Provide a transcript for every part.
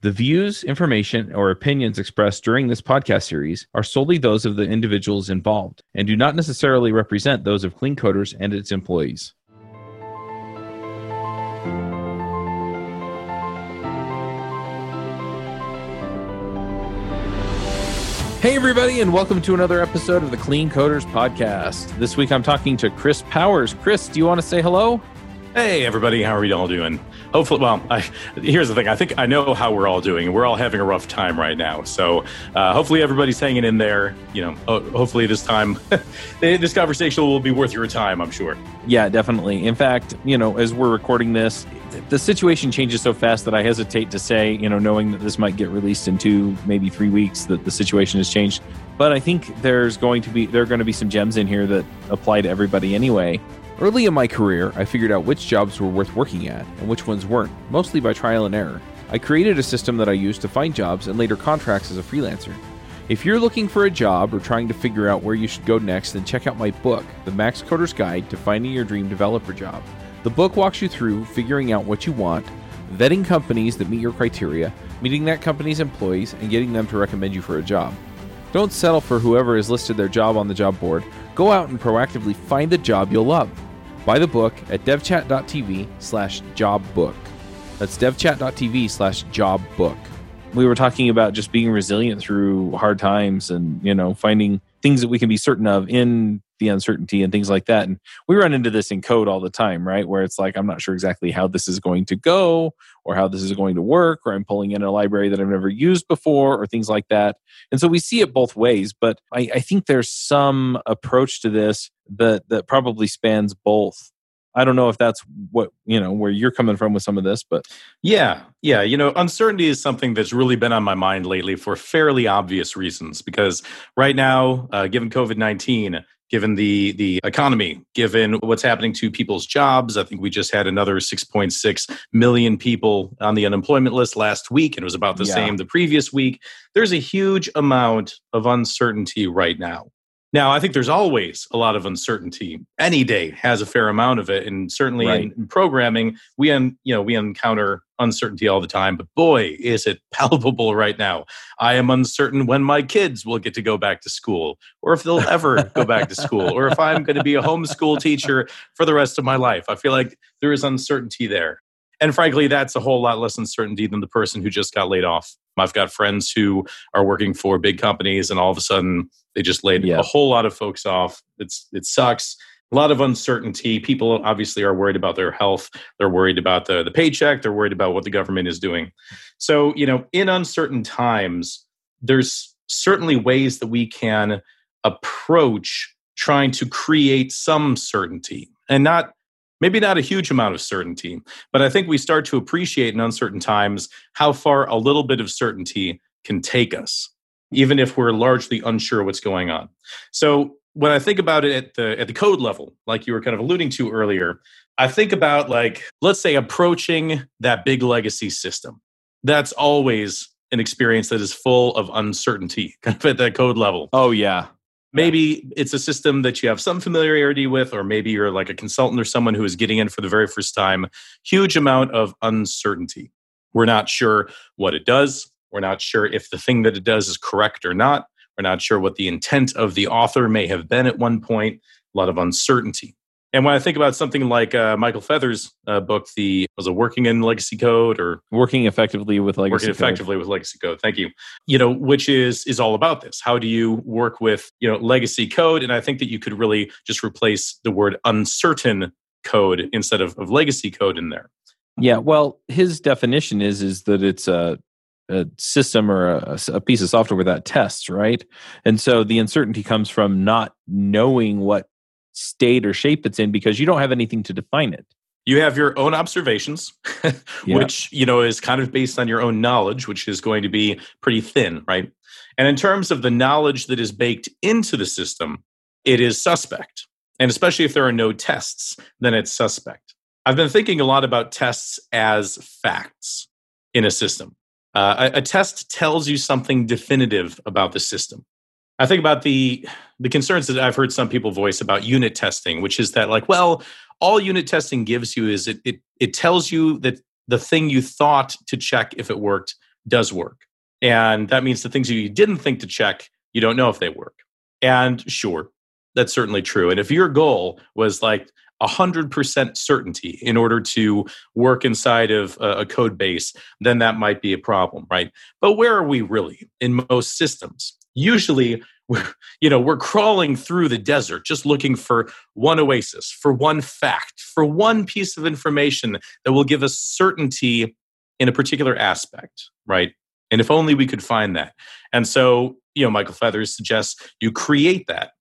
The views, information, or opinions expressed during this podcast series are solely those of the individuals involved and do not necessarily represent those of Clean Coders and its employees. Hey, everybody, and welcome to another episode of the Clean Coders Podcast. This week I'm talking to Chris Powers. Chris, do you want to say hello? Hey, everybody, how are you all doing? Hopefully, well, I, here's the thing. I think I know how we're all doing. We're all having a rough time right now. So, uh, hopefully, everybody's hanging in there. You know, hopefully, this time, this conversation will be worth your time, I'm sure. Yeah, definitely. In fact, you know, as we're recording this, the situation changes so fast that I hesitate to say, you know, knowing that this might get released in two, maybe three weeks, that the situation has changed. But I think there's going to be there are going to be some gems in here that apply to everybody anyway. Early in my career, I figured out which jobs were worth working at and which ones weren't, mostly by trial and error. I created a system that I used to find jobs and later contracts as a freelancer. If you're looking for a job or trying to figure out where you should go next, then check out my book, The Max Coder's Guide to Finding Your Dream Developer Job. The book walks you through figuring out what you want, vetting companies that meet your criteria, meeting that company's employees, and getting them to recommend you for a job. Don't settle for whoever has listed their job on the job board. Go out and proactively find the job you'll love. Buy the book at devchat.tv slash jobbook. That's devchat.tv slash jobbook. We were talking about just being resilient through hard times and, you know, finding things that we can be certain of in the uncertainty and things like that. And we run into this in code all the time, right? Where it's like, I'm not sure exactly how this is going to go or how this is going to work, or I'm pulling in a library that I've never used before, or things like that. And so we see it both ways. But I, I think there's some approach to this that that probably spans both. I don't know if that's what you know where you're coming from with some of this, but yeah, yeah, you know, uncertainty is something that's really been on my mind lately for fairly obvious reasons. Because right now, uh, given COVID nineteen, given the the economy, given what's happening to people's jobs. I think we just had another 6.6 million people on the unemployment list last week, and it was about the yeah. same the previous week. There's a huge amount of uncertainty right now. Now, I think there's always a lot of uncertainty. Any day has a fair amount of it, and certainly right. in, in, programming, we un, you know we encounter uncertainty all the time. But boy, is it palpable right now! I am uncertain when my kids will get to go back to school, or if they'll ever go back to school, or if I'm going to be a homeschool teacher for the rest of my life. I feel like there is uncertainty there, and frankly, that's a whole lot less uncertainty than the person who just got laid off I've got friends who are working for big companies and all of a sudden they just laid yeah. a whole lot of folks off. It's it sucks. A lot of uncertainty. People obviously are worried about their health. They're worried about the, the paycheck. They're worried about what the government is doing. So, you know, in uncertain times, there's certainly ways that we can approach trying to create some certainty and not maybe not a huge amount of certainty, but I think we start to appreciate in uncertain times how far a little bit of certainty can take us, even if we're largely unsure what's going on. So when I think about it at the at the code level, like you were kind of alluding to earlier, I think about like let's say approaching that big legacy system. That's always an experience that is full of uncertainty kind of at that code level. Oh yeah. Maybe it's a system that you have some familiarity with or maybe you're like a consultant or someone who is getting in for the very first time. Huge amount of uncertainty. We're not sure what it does. We're not sure if the thing that it does is correct or not we're not sure what the intent of the author may have been at one point a lot of uncertainty and when I think about something like uh, Michael Feathers' uh, book, the was it working in legacy code or working effectively with legacy working effectively with legacy code. Thank you. You know, which is is all about this. How do you work with you know legacy code? And I think that you could really just replace the word uncertain code instead of, of legacy code in there. Yeah. Well, his definition is is that it's a a system or a, a, piece of software without tests, right? And so the uncertainty comes from not knowing what state or shape it's in because you don't have anything to define it. You have your own observations, which you know is kind of based on your own knowledge, which is going to be pretty thin, right? And in terms of the knowledge that is baked into the system, it is suspect. And especially if there are no tests, then it's suspect. I've been thinking a lot about tests as facts in a system. Uh, a, a, test tells you something definitive about the system. I think about the the concerns that I've heard some people voice about unit testing, which is that like, well, all unit testing gives you is it it, it tells you that the thing you thought to check if it worked does work. And that means the things you didn't think to check, you don't know if they work. And sure, that's certainly true. And if your goal was like 100% certainty in order to work inside of a, code base, then that might be a problem, right? But where are we really in most systems? Usually, we're, you know, we're crawling through the desert just looking for one oasis, for one fact, for one piece of information that will give us certainty in a particular aspect, right? And if only we could find that. And so, you know, Michael Feathers suggests you create that.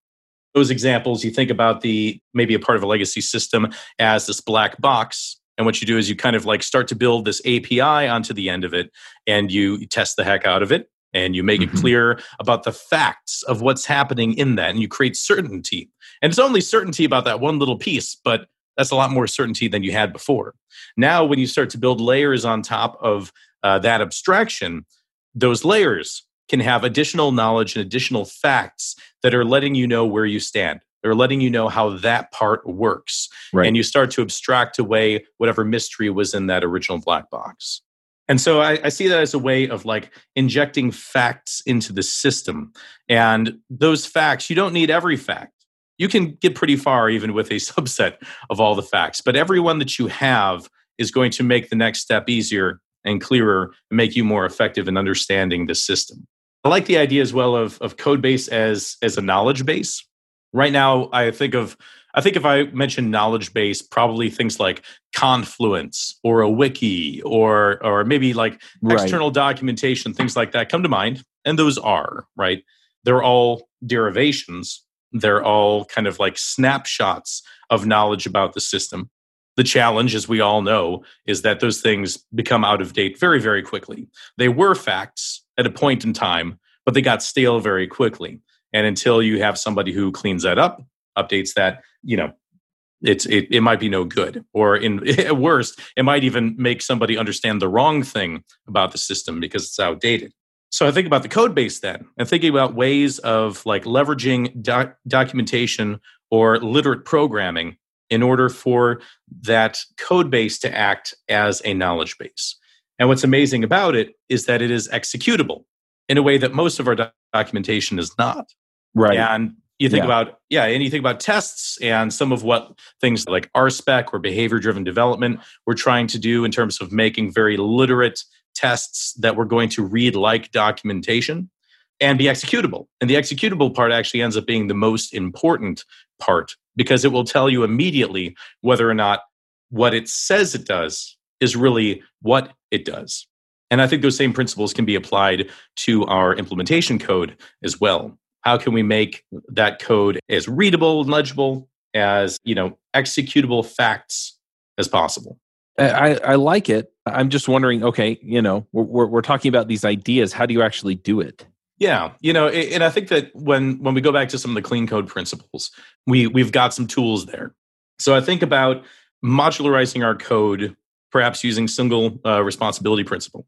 Those examples, you think about the maybe a part of a legacy system as this black box. And what you do is you kind of like start to build this API onto the end of it and you test the heck out of it and you make mm-hmm. it clear about the facts of what's happening in that and you create certainty. And it's only certainty about that one little piece, but that's a lot more certainty than you had before. Now, when you start to build layers on top of uh, that abstraction, those layers can have additional knowledge and additional facts that are letting you know where you stand. They're letting you know how that part works. Right. And you start to abstract away whatever mystery was in that original black box. And so I, I, see that as a way of like injecting facts into the system. And those facts, you don't need every fact. You can get pretty far even with a subset of all the facts, but every one that you have is going to make the next step easier and clearer and make you more effective in understanding the system. I like the idea as well of, of code base as, as a knowledge base. Right now, I think of I think if I mention knowledge base, probably things like Confluence or a wiki or or maybe like right. external documentation, things like that come to mind. And those are, right? They're all derivations. They're all kind of like snapshots of knowledge about the system. The challenge, as we all know, is that those things become out of date very, very quickly. They were facts at a point in time, but they got stale very quickly. And until you have somebody who cleans that up, updates that, you know, it's it, it might be no good. Or in at worst, it might even make somebody understand the wrong thing about the system because it's outdated. So I think about the code base then, and thinking about ways of like leveraging doc- documentation or literate programming in order for that code base to act as a knowledge base. And what's amazing about it is that it is executable in a way that most of our do- documentation is not. Right. And you think yeah. about yeah and you think about tests and some of what things like rspec or behavior driven development we're trying to do in terms of making very literate tests that we're going to read like documentation and be executable and the executable part actually ends up being the most important part because it will tell you immediately whether or not what it says it does is really what it does. And i think those same principles can be applied to our implementation code as well. How can we make that code as readable and legible as you know executable facts as possible? I, I like it. I'm just wondering okay you know we're, we're talking about these ideas. How do you actually do it? Yeah, you know, and I think that when when we go back to some of the clean code principles, we we've got some tools there. So I think about modularizing our code, perhaps using single uh, responsibility principle.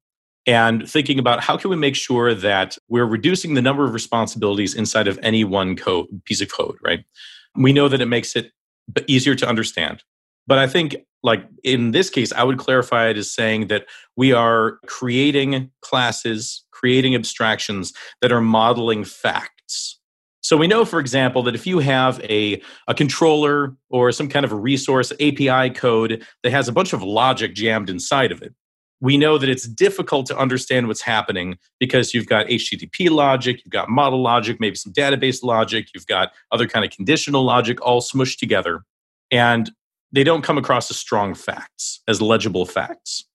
And thinking about how can we make sure that we're reducing the number of responsibilities inside of any one code piece of code right? We know that it makes it easier to understand. But i think like in this case i would clarify it as saying that we are creating classes creating abstractions that are modeling facts so we know for example that if you have a, a controller or some kind of a resource api code that has a bunch of logic jammed inside of it we know that it's difficult to understand what's happening because you've got http logic you've got model logic maybe some database logic you've got other kind of conditional logic all smushed together and they don't come across as strong facts as legible facts.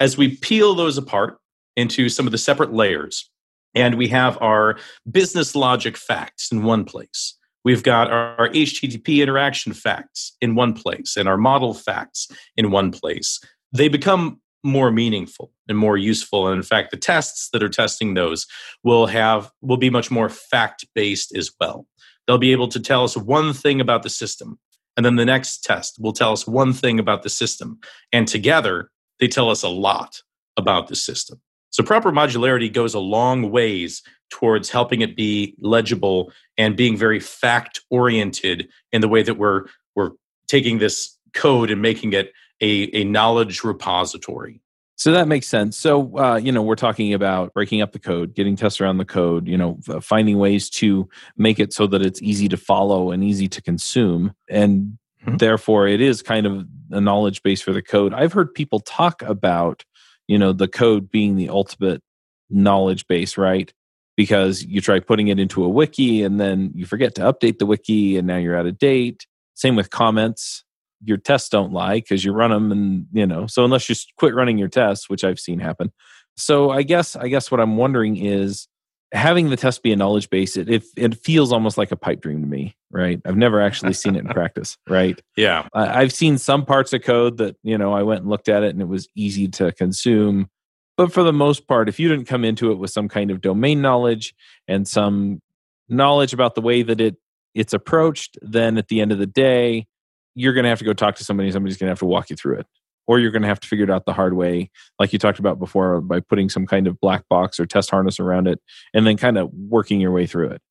As we peel those apart into some of the separate layers and we have our business logic facts in one place. We've got our, our, HTTP interaction facts in one place and our model facts in one place. They become more meaningful and more useful. And in fact the tests that are testing those will have will be much more fact based as well. They'll be able to tell us one thing about the system and then the next test will tell us one thing about the system. And together they tell us a lot about the system so proper modularity goes a long ways towards helping it be legible and being very fact oriented in the way that we're we're taking this code and making it a, a knowledge repository. So that makes sense. So, uh, you know, we're talking about breaking up the code, getting tests around the code, you know, finding ways to make it so that it's easy to follow and easy to consume. And mm-hmm. therefore, it is kind of a knowledge base for the code. I've heard people talk about, you know, the code being the ultimate knowledge base, right? Because you try putting it into a wiki and then you forget to update the wiki and now you're out of date. Same with comments your tests don't lie because you run them and you know so unless you quit running your tests which i've seen happen so i guess i guess what i'm wondering is having the test be a knowledge base it, it, it feels almost like a pipe dream to me right? I've never actually seen it in practice right? Yeah. I've seen some parts of code that you know i went and looked at it and it was easy to consume. But for the most part if you didn't come into it with some kind of domain knowledge and some knowledge about the way that it it's approached then at the end of the day you're going to have to go talk to somebody. Somebody's going to have to walk you through it, or you're going to have to figure it out the hard way, like you talked about before, by putting some kind of black box or test harness around it, and then kind of working your way through it.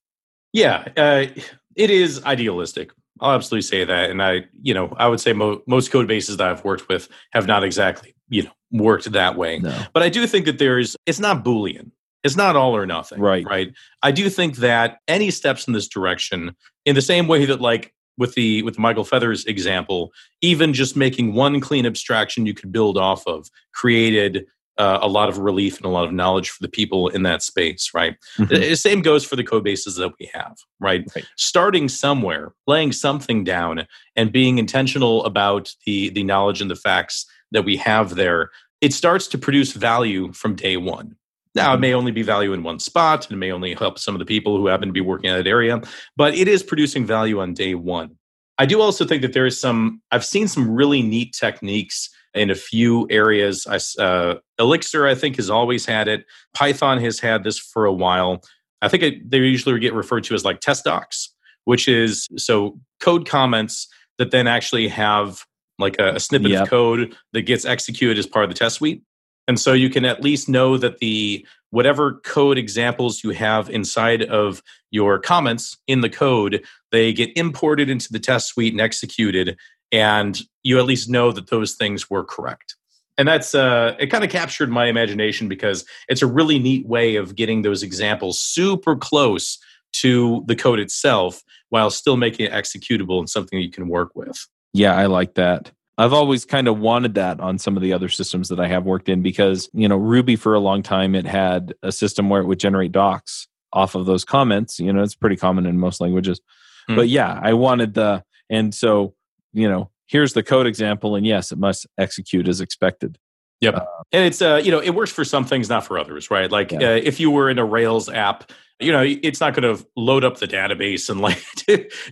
Yeah, uh, it is idealistic. I'll absolutely say that, and I, you know, I would say mo- most code bases that I've worked with have not exactly, you know, worked that way. No. But I do think that there's, it's not Boolean. It's not all or nothing. Right. Right. I do think that any steps in this direction, in the same way that like with the with the Michael Feathers example, even just making one clean abstraction you could build off of created uh, a lot of relief and a lot of knowledge for the people in that space, right? Mm-hmm. The same goes for the code bases that we have, right? right? Starting somewhere, laying something down, and being intentional about the the knowledge and the facts that we have there, it starts to produce value from day one. Now, it may only be value in one spot, and it may only help some of the people who happen to be working in that area, but it is producing value on day one. I do also think that there is some, I've seen some really neat techniques in a few areas. Uh, Elixir, I think, has always had it. Python has had this for a while. I think it, they usually get referred to as like test docs, which is so code comments that then actually have like a, a snippet yep. of code that gets executed as part of the test suite. And so you can at least know that the whatever code examples you have inside of your comments in the code, they get imported into the test suite and executed. And you at least know that those things were correct. And that's uh, it kind of captured my imagination because it's a really neat way of getting those examples super close to the code itself while still making it executable and something you can work with. Yeah, I like that. I've always kind of wanted that on some of the other systems that I have worked in because, you know, Ruby for a long time, it had a system where it would generate docs off of those comments. You know, it's pretty common in most languages. Mm. But yeah, I wanted the, and so, you know, here's the code example. And yes, it must execute as expected. Yep. Uh, and it's, uh, you know, it works for some things, not for others, right? Like yeah. uh, if you were in a Rails app you know it's not going to load up the database and like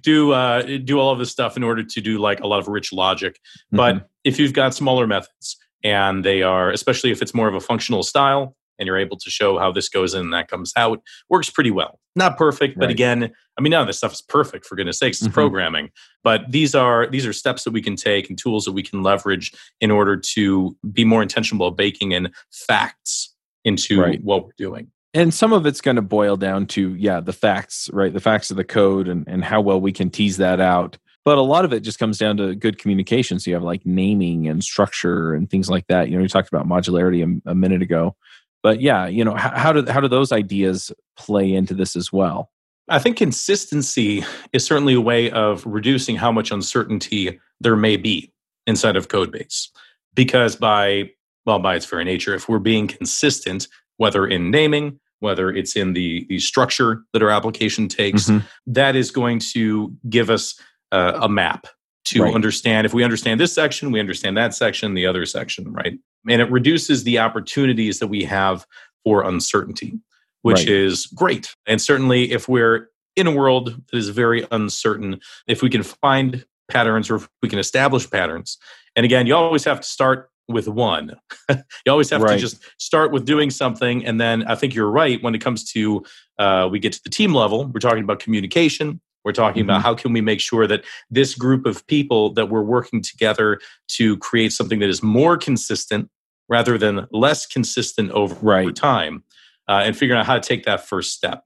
do uh, do all of this stuff in order to do like a lot of rich logic mm-hmm. but if you've got smaller methods and they are especially if it's more of a functional style and you're able to show how this goes in and that comes out works pretty well. Not perfect right. but again i mean none of this stuff is perfect for goodness sakes it's mm-hmm. programming but these are these are steps that we can take and tools that we can leverage in order to be more intentional about baking in facts into right. what we're doing. And some of it's going to boil down to yeah the facts right? The facts of the code and, and how well we can tease that out. But a lot of it just comes down to good communication. So you have like naming and structure and things like that. You know we talked about modularity a, a minute ago but yeah you know how, how do how do those ideas play into this as well i think consistency is certainly a way of reducing how much uncertainty there may be inside of code base because by well by its very nature if we're being consistent whether in naming, whether it's in the, the structure that our application takes, mm-hmm. that is going to give us uh, a map to right. understand. If we understand this section, we understand that section, the other section, right? And it reduces the opportunities that we have for uncertainty, which right. is great. And certainly, if we're in a world that is very uncertain, if we can find patterns or if we can establish patterns, and again, you always have to start with one. you always have right. to just start with doing something. And then I think you're right when it comes to uh, we get to the team level, we're talking about communication. We're talking mm-hmm. about how can we make sure that this group of people that we're working together to create something that is more consistent rather than less consistent over, right. over time uh, and figuring out how to take that first step.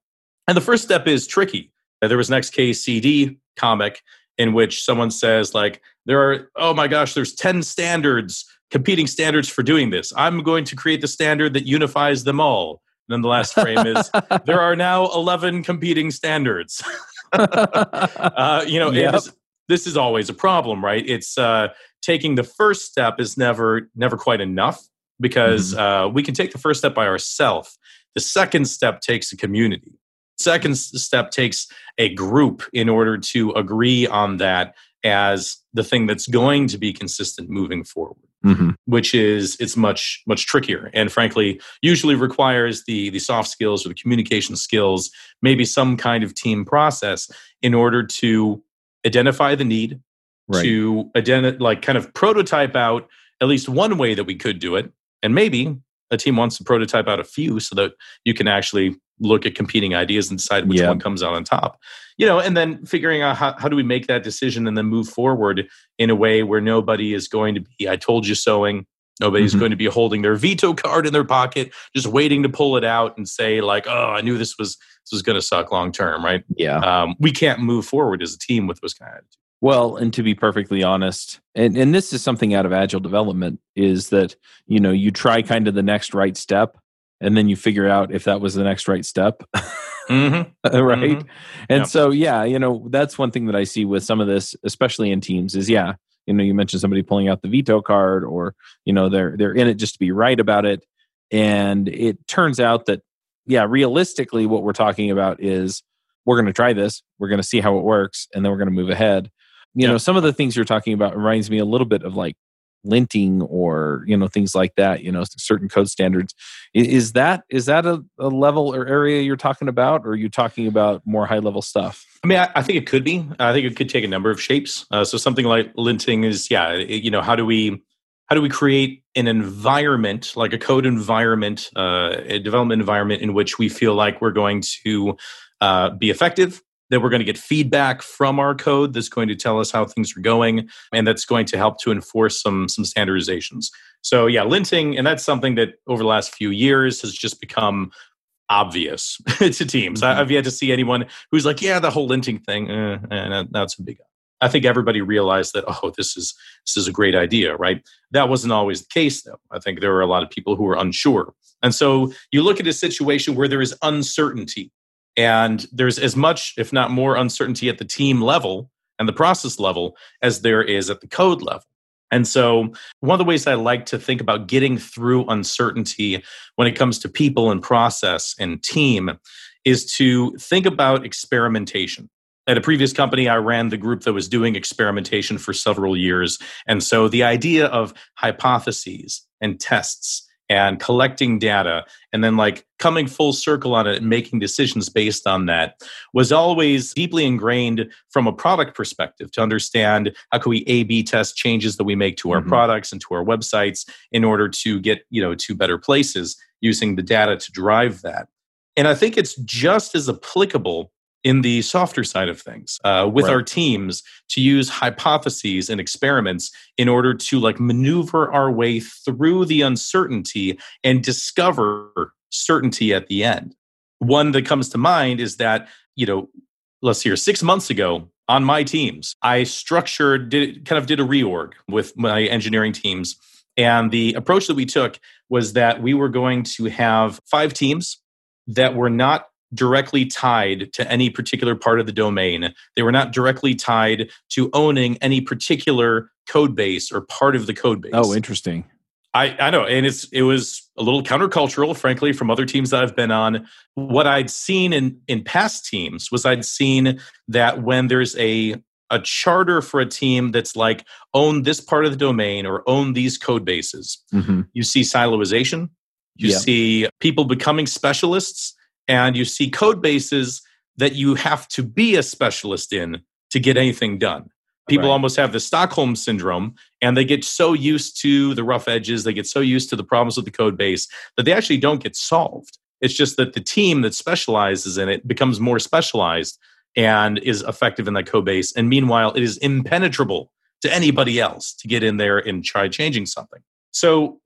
And the first step is tricky. There was an XKCD comic in which someone says like there are oh my gosh there's 10 standards competing standards for doing this. I'm going to create the standard that unifies them all. And then the last frame is there are now 11 competing standards. uh, you know, yep. this, this is always a problem, right? It's uh, taking the first step is never never quite enough because mm-hmm. uh, we can take the first step by ourselves. The second step takes a community. Second step takes a group in order to agree on that as the thing that's going to be consistent moving forward. Mm-hmm. Which is it's much much trickier, and frankly, usually requires the the soft skills or the communication skills, maybe some kind of team process in order to identify the need, right. to identify like kind of prototype out at least one way that we could do it, and maybe a team wants to prototype out a few so that you can actually look at competing ideas and decide which one comes out on top you know and then figuring out how, how do we make that decision and then move forward in a way where nobody is going to be i told you sewing nobody's mm-hmm. going to be holding their veto card in their pocket just waiting to pull it out and say like oh i knew this was this was going to suck long term right yeah um, we can't move forward as a team with those kind of well, and to be perfectly honest, and, and this is something out of agile development, is that you know you try kind of the next right step, and then you figure out if that was the next right step. mm-hmm. right. Mm-hmm. And yep. so, yeah, you know, that's one thing that I see with some of this, especially in teams, is yeah, you know, you mentioned somebody pulling out the veto card, or you know, they're they're in it just to be right about it, and it turns out that yeah, realistically, what we're talking about is we're going to try this, we're going to see how it works, and then we're going to move ahead you know some of the things you're talking about reminds me a little bit of like linting or you know things like that you know certain code standards. Is that is that a, a level or area you're talking about or are you talking about more high level stuff? I mean I, I, think it could be. I think it could take a number of shapes. Uh, so something like linting is yeah it, you know how do we how do we create an environment like a code environment uh, a development environment in which we feel like we're going to uh, be effective that we're going to get feedback from our code that's going to tell us how things are going and that's going to help to enforce some some standardizations so yeah linting and that's something that over the last few years has just become obvious to teams mm-hmm. i've yet to see anyone who's like yeah the whole linting thing eh, eh, that's a big I think everybody realized that oh this is this is a great idea, right? That wasn't always the case though. I think there were a lot of people who were unsure. And so you look at a situation where there is uncertainty and there's as much, if not more, uncertainty at the team level and the process level as there is at the code level. And so, one of the ways I like to think about getting through uncertainty when it comes to people and process and team is to think about experimentation. At a previous company, I ran the group that was doing experimentation for several years. And so, the idea of hypotheses and tests and collecting data and then like coming full circle on it and making decisions based on that was always deeply ingrained from a product perspective to understand how can we a b test changes that we make to our mm-hmm. products and to our websites in order to get you know to better places using the data to drive that and i think it's just as applicable in the softer side of things uh, with right. our teams to use hypotheses and experiments in order to like maneuver our way through the uncertainty and discover certainty at the end one that comes to mind is that you know let's see here six months ago on my teams i structured did kind of did a reorg with my engineering teams and the approach that we took was that we were going to have five teams that were not directly tied to any particular part of the domain. They were not directly tied to owning any particular code base or part of the code base. Oh, interesting. I, I know, and it's it was a little countercultural, frankly, from other teams that I've been on. What I'd seen in in past teams was I'd seen that when there's a a charter for a team that's like own this part of the domain or own these code bases, mm-hmm. you see siloization. You yeah. see people becoming specialists and you see code bases that you have to be a specialist in to get anything done. People right. almost have the Stockholm syndrome and they get so used to the rough edges, they get so used to the problems with the code base that they actually don't get solved. It's just that the team that specializes in it becomes more specialized and is effective in that code base. And meanwhile, it is impenetrable to anybody else to get in there and try changing something. So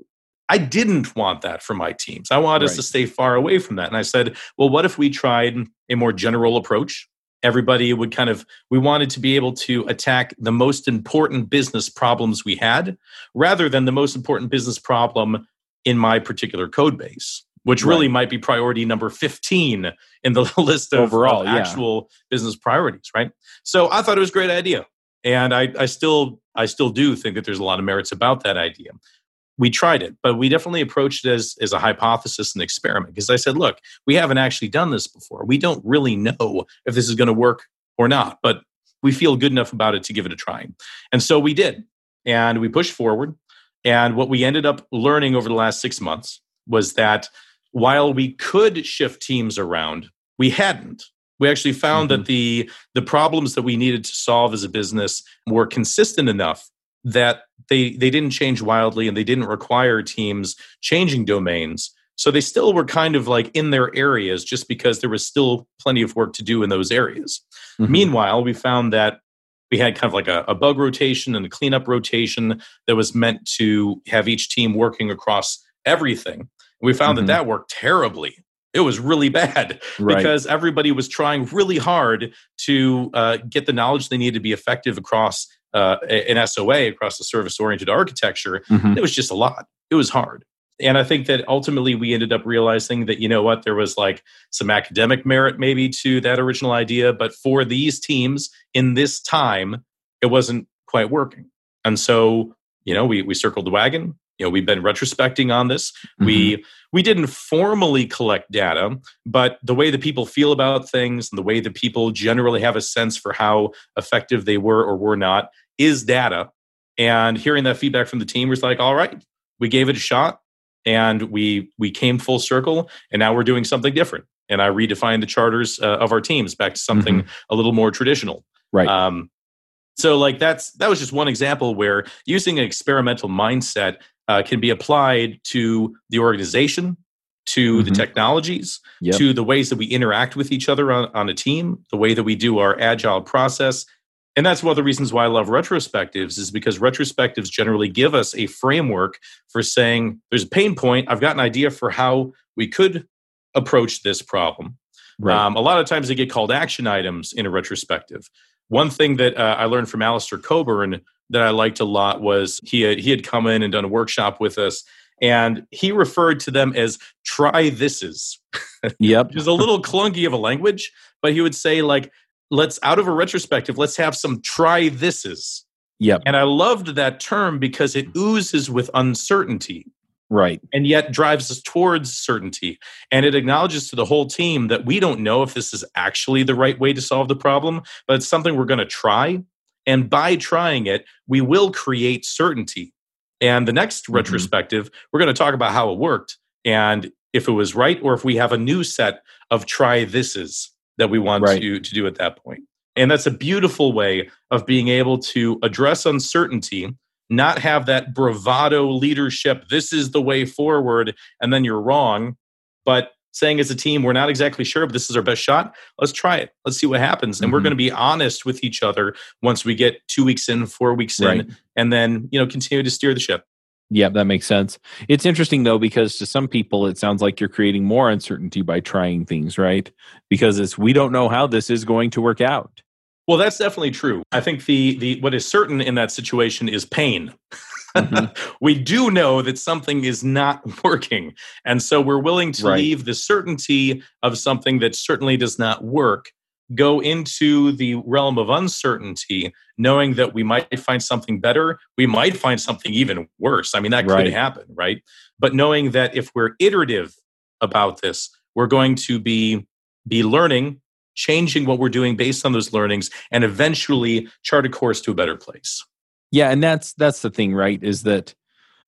I didn't want that for my teams. I wanted right. us to stay far away from that. And I said, well, what if we tried a more general approach everybody would kind of we wanted to be able to attack the most important business problems we had rather than the most important business problem in my particular code base which right. really might be priority number 15 in the list of, overall of actual yeah. business priorities right so i thought it was a great idea and I, I still i still do think that there's a lot of merits about that idea we tried it, but we definitely approached it as, as a hypothesis and experiment because I said, look, we haven't actually done this before. We don't really know if this is going to work or not, but we feel good enough about it to give it a try. And so we did. And we pushed forward. And what we ended up learning over the last six months was that while we could shift teams around, we hadn't. We actually found mm-hmm. that the the problems that we needed to solve as a business were consistent enough that they they didn't change wildly and they didn't require teams changing domains so they still were kind of like in their areas just because there was still plenty of work to do in those areas mm-hmm. meanwhile we found that we had kind of like a, a, bug rotation and a cleanup rotation that was meant to have each team working across everything we found mm-hmm. that that worked terribly it was really bad right. because everybody was trying really hard to uh, get the knowledge they needed to be effective across uh, an SOA across the service oriented architecture, mm-hmm. it was just a lot. It was hard. And I think that ultimately we ended up realizing that, you know what, there was like some academic merit maybe to that original idea. But for these teams in this time, it wasn't quite working. And so, you know, we, we circled the wagon. You know, we've been retrospecting on this. Mm-hmm. We we didn't formally collect data, but the way that people feel about things and the way that people generally have a sense for how effective they were or were not is data. And hearing that feedback from the team was like, all right, we gave it a shot and we we came full circle and now we're doing something different. And I redefined the charters uh, of our teams back to something mm-hmm. a little more traditional. Right. Um, so like that's that was just one example where using an experimental mindset uh, can be applied to the organization, to mm-hmm. the technologies, yep. to the ways that we interact with each other on, on a team, the way that we do our agile process. And that's one of the reasons why I love retrospectives, is because retrospectives generally give us a framework for saying there's a pain point. I've got an idea for how we could approach this problem. Right. Um, a lot of times they get called action items in a retrospective. One thing that uh, I learned from Alistair Cockburn that I liked a lot was he had, he had come in and done a workshop with us, and he referred to them as try thises. Yep, which is a little clunky of a language, but he would say like, let's out of a retrospective, let's have some try thises. Yep, and I loved that term because it oozes with uncertainty. Right. And yet drives us towards certainty. And it acknowledges to the whole team that we don't know if this is actually the right way to solve the problem, but it's something we're going to try and by trying it, we will create certainty. And the next mm-hmm. retrospective, we're going to talk about how it worked and if it was right, or if we have a new set of try thises that we want right. to, to do at that point. And that's a beautiful way of being able to address uncertainty, not have that bravado leadership, this is the way forward, and then you're wrong, but saying as a team, we're not exactly sure, but this is our best shot. Let's try it. Let's see what happens. And mm-hmm. we're going to be honest with each other once we get two weeks in, four weeks right. in, and then, you know, continue to steer the ship. Yeah, that makes sense. It's interesting though, because to some people, it sounds like you're creating more uncertainty by trying things, right? Because it's, we don't know how this is going to work out. Well, that's definitely true. I think the the what is certain in that situation is pain. Mm-hmm. we do know that something is not working. And so we're willing to right. leave the certainty of something that certainly does not work go into the realm of uncertainty, knowing that we might find something better, we might find something even worse. I mean, that right. could happen, right? But knowing that if we're iterative about this, we're going to be be learning, changing what we're doing based on those learnings, and eventually chart a course to a better place. Yeah, and that's that's the thing, right? Is that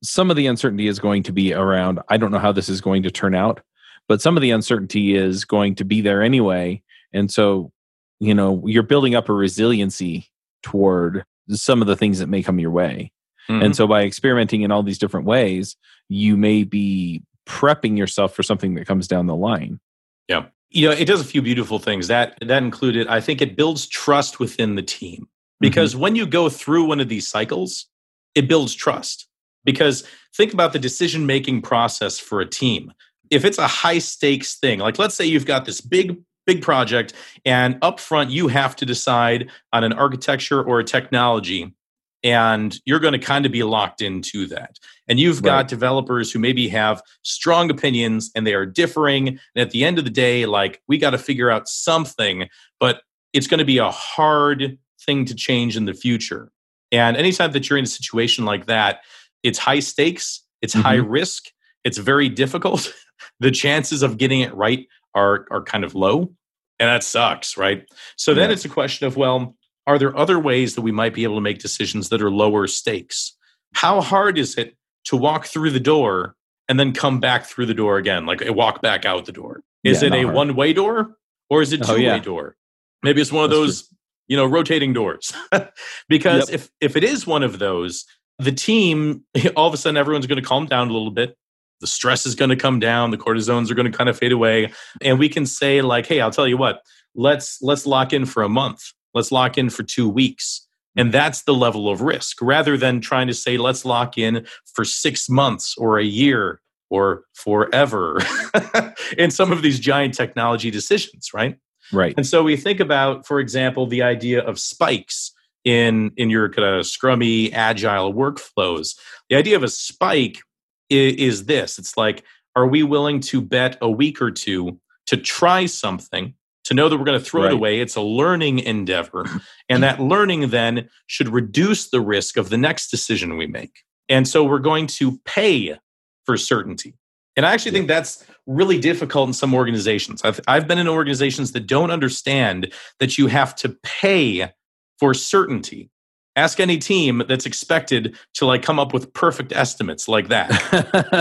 some of the uncertainty is going to be around I don't know how this is going to turn out, but some of the uncertainty is going to be there anyway. And so, you know, you're building up a resiliency toward some of the things that may come your way. Mm-hmm. And so by experimenting in all these different ways, you may be prepping yourself for something that comes down the line. Yeah. You know, it does a few beautiful things. That that included, I think it builds trust within the team. Because mm-hmm. when you go through one of these cycles, it builds trust. Because think about the decision making process for a team. If it's a high stakes thing, like let's say you've got this big big project. And upfront, you have to decide on an architecture or a technology. And you're going to kind of be locked into that. And you've got developers who maybe have strong opinions and they are differing. And at the end of the day, like we got to figure out something, but it's going to be a hard thing to change in the future. And anytime that you're in a situation like that, it's high stakes, it's mm-hmm. high risk, it's very difficult. the chances of getting it right are are kind of low, and that sucks, right? So then it's a question of well, are there other ways that we might be able to make decisions that are lower stakes? How hard is it to walk through the door and then come back through the door again, like eh, walk back out the door? Is yeah, it a one way door or is it two way oh, yeah. door? Maybe it's one of That's those, true. you know, rotating doors. because yep. if if it is one of those, the team all of a sudden everyone's going to calm down a little bit the stress is going to come down the cortisones are going to kind of fade away and we can say like hey i'll tell you what let's let's lock in for a month. Let's lock in for 2 weeks. And that's the level of risk. Rather than trying to say let's lock in for 6 months or a year or forever in some of these giant technology decisions right? Right. And so we think about for example the idea of spikes in in your kind of scrummy agile workflows. The idea of a spike is, is this. It's like are we willing to bet a week or two to try something to know that we're going to throw right. it away? It's a learning endeavor. And that learning then should reduce the risk of the next decision we make. And so we're going to pay for certainty. And i actually yeah. think that's really difficult in some organizations. I've, I've been in organizations that don't understand that you have to pay for certainty ask any team that's expected to like come up with perfect estimates like that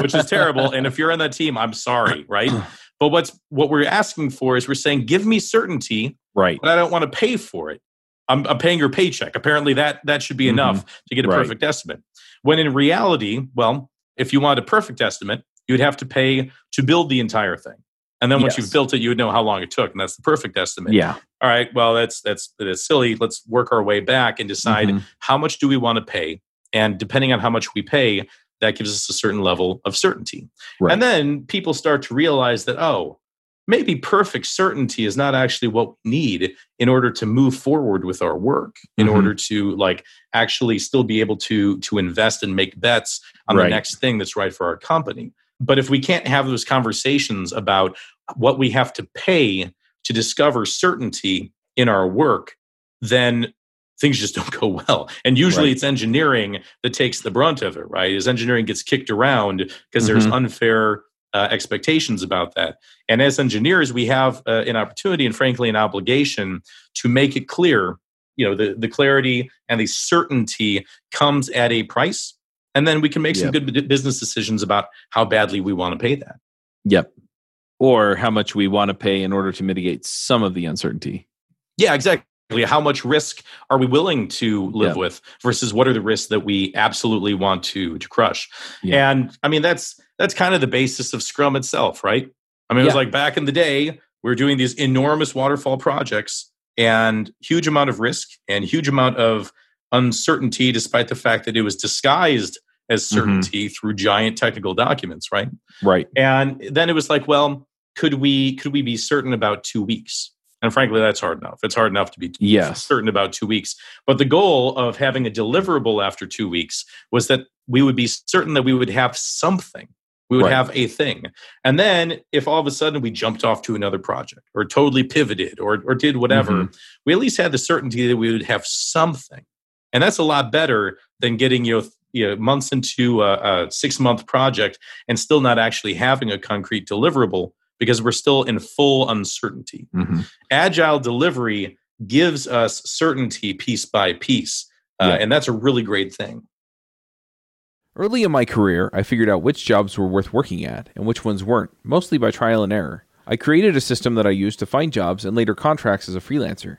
which is terrible. And if you're on that team i'm sorry right? But what's what we're asking for is we're saying give me certainty right. but i don't want to pay for it. I'm, I'm paying your paycheck. Apparently that that should be mm-hmm. enough to get a right. perfect estimate. When in reality well if you want a perfect estimate you'd have to pay to build the entire thing and then once yes. you've built it, you would know how long it took, and that's the perfect estimate. Yeah. All right. Well, that's that's that's silly. Let's work our way back and decide mm-hmm. how much do we want to pay, and depending on how much we pay, that gives us a certain level of certainty. Right. And then people start to realize that oh, maybe perfect certainty is not actually what we need in order to move forward with our work in mm-hmm. order to like actually still be able to to invest and make bets on right. the next thing that's right for our company but if we can't have those conversations about what we have to pay to discover certainty in our work, then things just don't go well. And usually right. it's engineering that takes the brunt of it, right? As engineering gets kicked around because mm-hmm. there's unfair uh, expectations about that. And as engineers, we have uh, an opportunity and frankly an obligation to make it clear, you know, the, the clarity and the certainty comes at a price and then we can make some good business decisions about how badly we want to pay that. Yep. Or how much we want to pay in order to mitigate some of the uncertainty. Yeah, exactly. How much risk are we willing to live yep. with versus what are the risks that we absolutely want to to crush? And I mean that's that's kind of the basis of Scrum itself, right? I mean, it was like back in the day, we were doing these enormous waterfall projects and huge amount of risk and huge amount of uncertainty despite the fact that it was disguised as certainty mm-hmm. through giant technical documents, right? Right. And then it was like, well, could we could we be certain about two weeks? And frankly, that's hard enough. It's hard enough to be yes. certain about two weeks. But the goal of having a deliverable after two weeks was that we would be certain that we would have something. We would right. have a thing. And then if all of a sudden we jumped off to another project or totally pivoted or, or did whatever, mm-hmm. we at least had the certainty that we would have something. And that's a lot better than getting you know, you know, months into a, a six month project and still not actually having a concrete deliverable because we're still in full uncertainty. Mm-hmm. Agile delivery gives us certainty piece by piece. Uh, yeah. And that's a really great thing. Early in my career, I figured out which jobs were worth working at and which ones weren't, mostly by trial and error. I created a system that I used to find jobs and later contracts as a freelancer.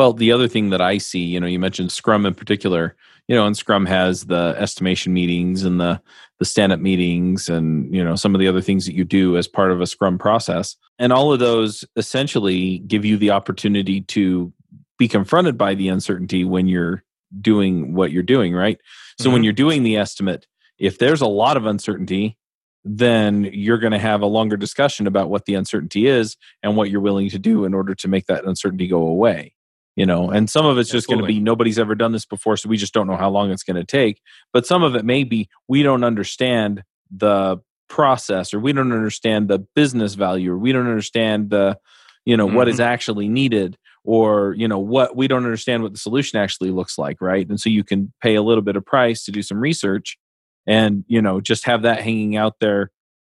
Well, the other thing that I see, you know, you mentioned Scrum in particular, you know, and Scrum has the estimation meetings and the the stand up meetings and, you know, some of the other things that you do as part of a Scrum process. And all of those essentially give you the opportunity to be confronted by the uncertainty when you're doing what you're doing, right? So mm-hmm. when you're doing the estimate, if there's a lot of uncertainty, then you're going to have a longer discussion about what the uncertainty is and what you're willing to do in order to make that uncertainty go away you know and some of it's just going to be nobody's ever done this before so we just don't know how long it's going to take but some of it may be we don't understand the process or we don't understand the business value or we don't understand the you know mm-hmm. what is mm-hmm. actually needed or you know what we don't understand what the solution actually looks like right and so you can pay a little bit of price to do some research and you know just have that hanging out there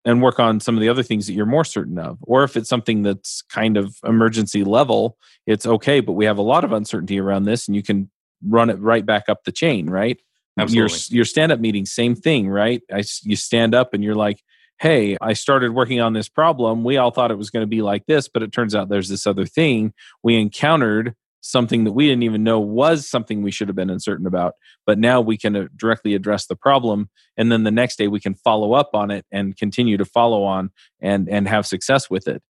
and work on some of the other things that you're more certain of. Or if it's something that's kind of emergency level it's okay but we have a lot of uncertainty around this and you can run it right back up the chain right? Absolutely. your your stand up meeting same thing right? I, you stand up and you're like hey i started working on this problem. We all thought it was going to be like this but it turns out there's this other thing. We encountered something that we didn't even know was something we should have been uncertain about. But now we can uh, directly address the problem, and then the next day we can follow up on it and continue to follow on and and have success with it.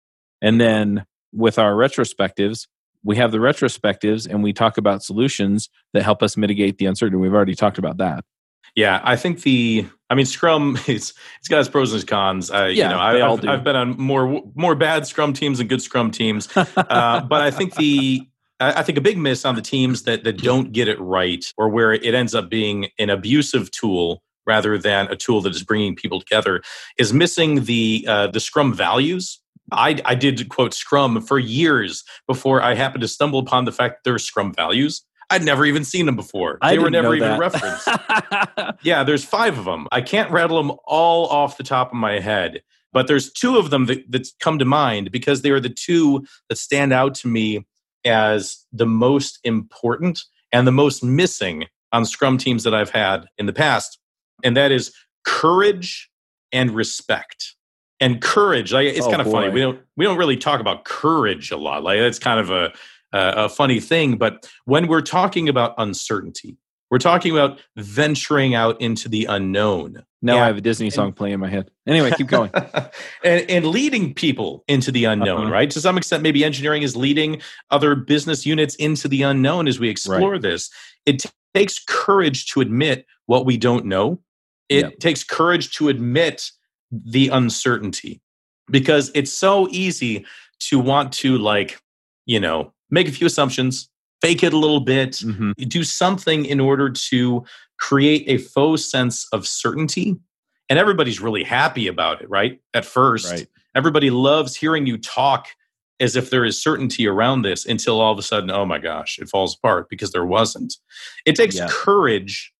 And then with our retrospectives, we have the retrospectives and we talk about solutions that help us mitigate the uncertainty. We've already talked about that. Yeah, I think the I mean Scrum it's it's got its pros and its cons. Uh, yeah, you know, I, have I've been on more more bad Scrum teams and good Scrum teams, uh, but I think the I think a big miss on the teams that that don't get it right, or where it ends up being an abusive tool rather than a tool that is bringing people together, is missing the uh, the Scrum values. I, I did quote Scrum for years before I happened to stumble upon the fact that there are Scrum values. I'd never even seen them before. They were never even referenced. yeah, there's five of them. I can't rattle them all off the top of my head, but there's two of them that, that come to mind because they are the two that stand out to me as the most important and the most missing on scrum teams that I've had in the past. And that is courage and respect. And courage, like, it's oh, kind of boy. funny. We don't we don't really talk about courage a lot. Like it's kind of a a funny thing. But when we're talking about uncertainty, we're talking about venturing out into the unknown. Now and, I have a Disney song and, playing in my head. Anyway, keep going. and, and, leading people into the unknown, uh-huh. right? To some extent, maybe engineering is leading other business units into the unknown as we explore right. this. It t- takes courage to admit what we don't know. It yep. takes courage to admit the uncertainty because it's so easy to want to, like, you know, make a few assumptions, fake it a little bit, mm-hmm. do something in order to create a faux sense of certainty. And everybody's really happy about it, right? At first, right. everybody loves hearing you talk as if there is certainty around this until all of a sudden, oh my gosh, it falls apart because there wasn't. It takes yeah. courage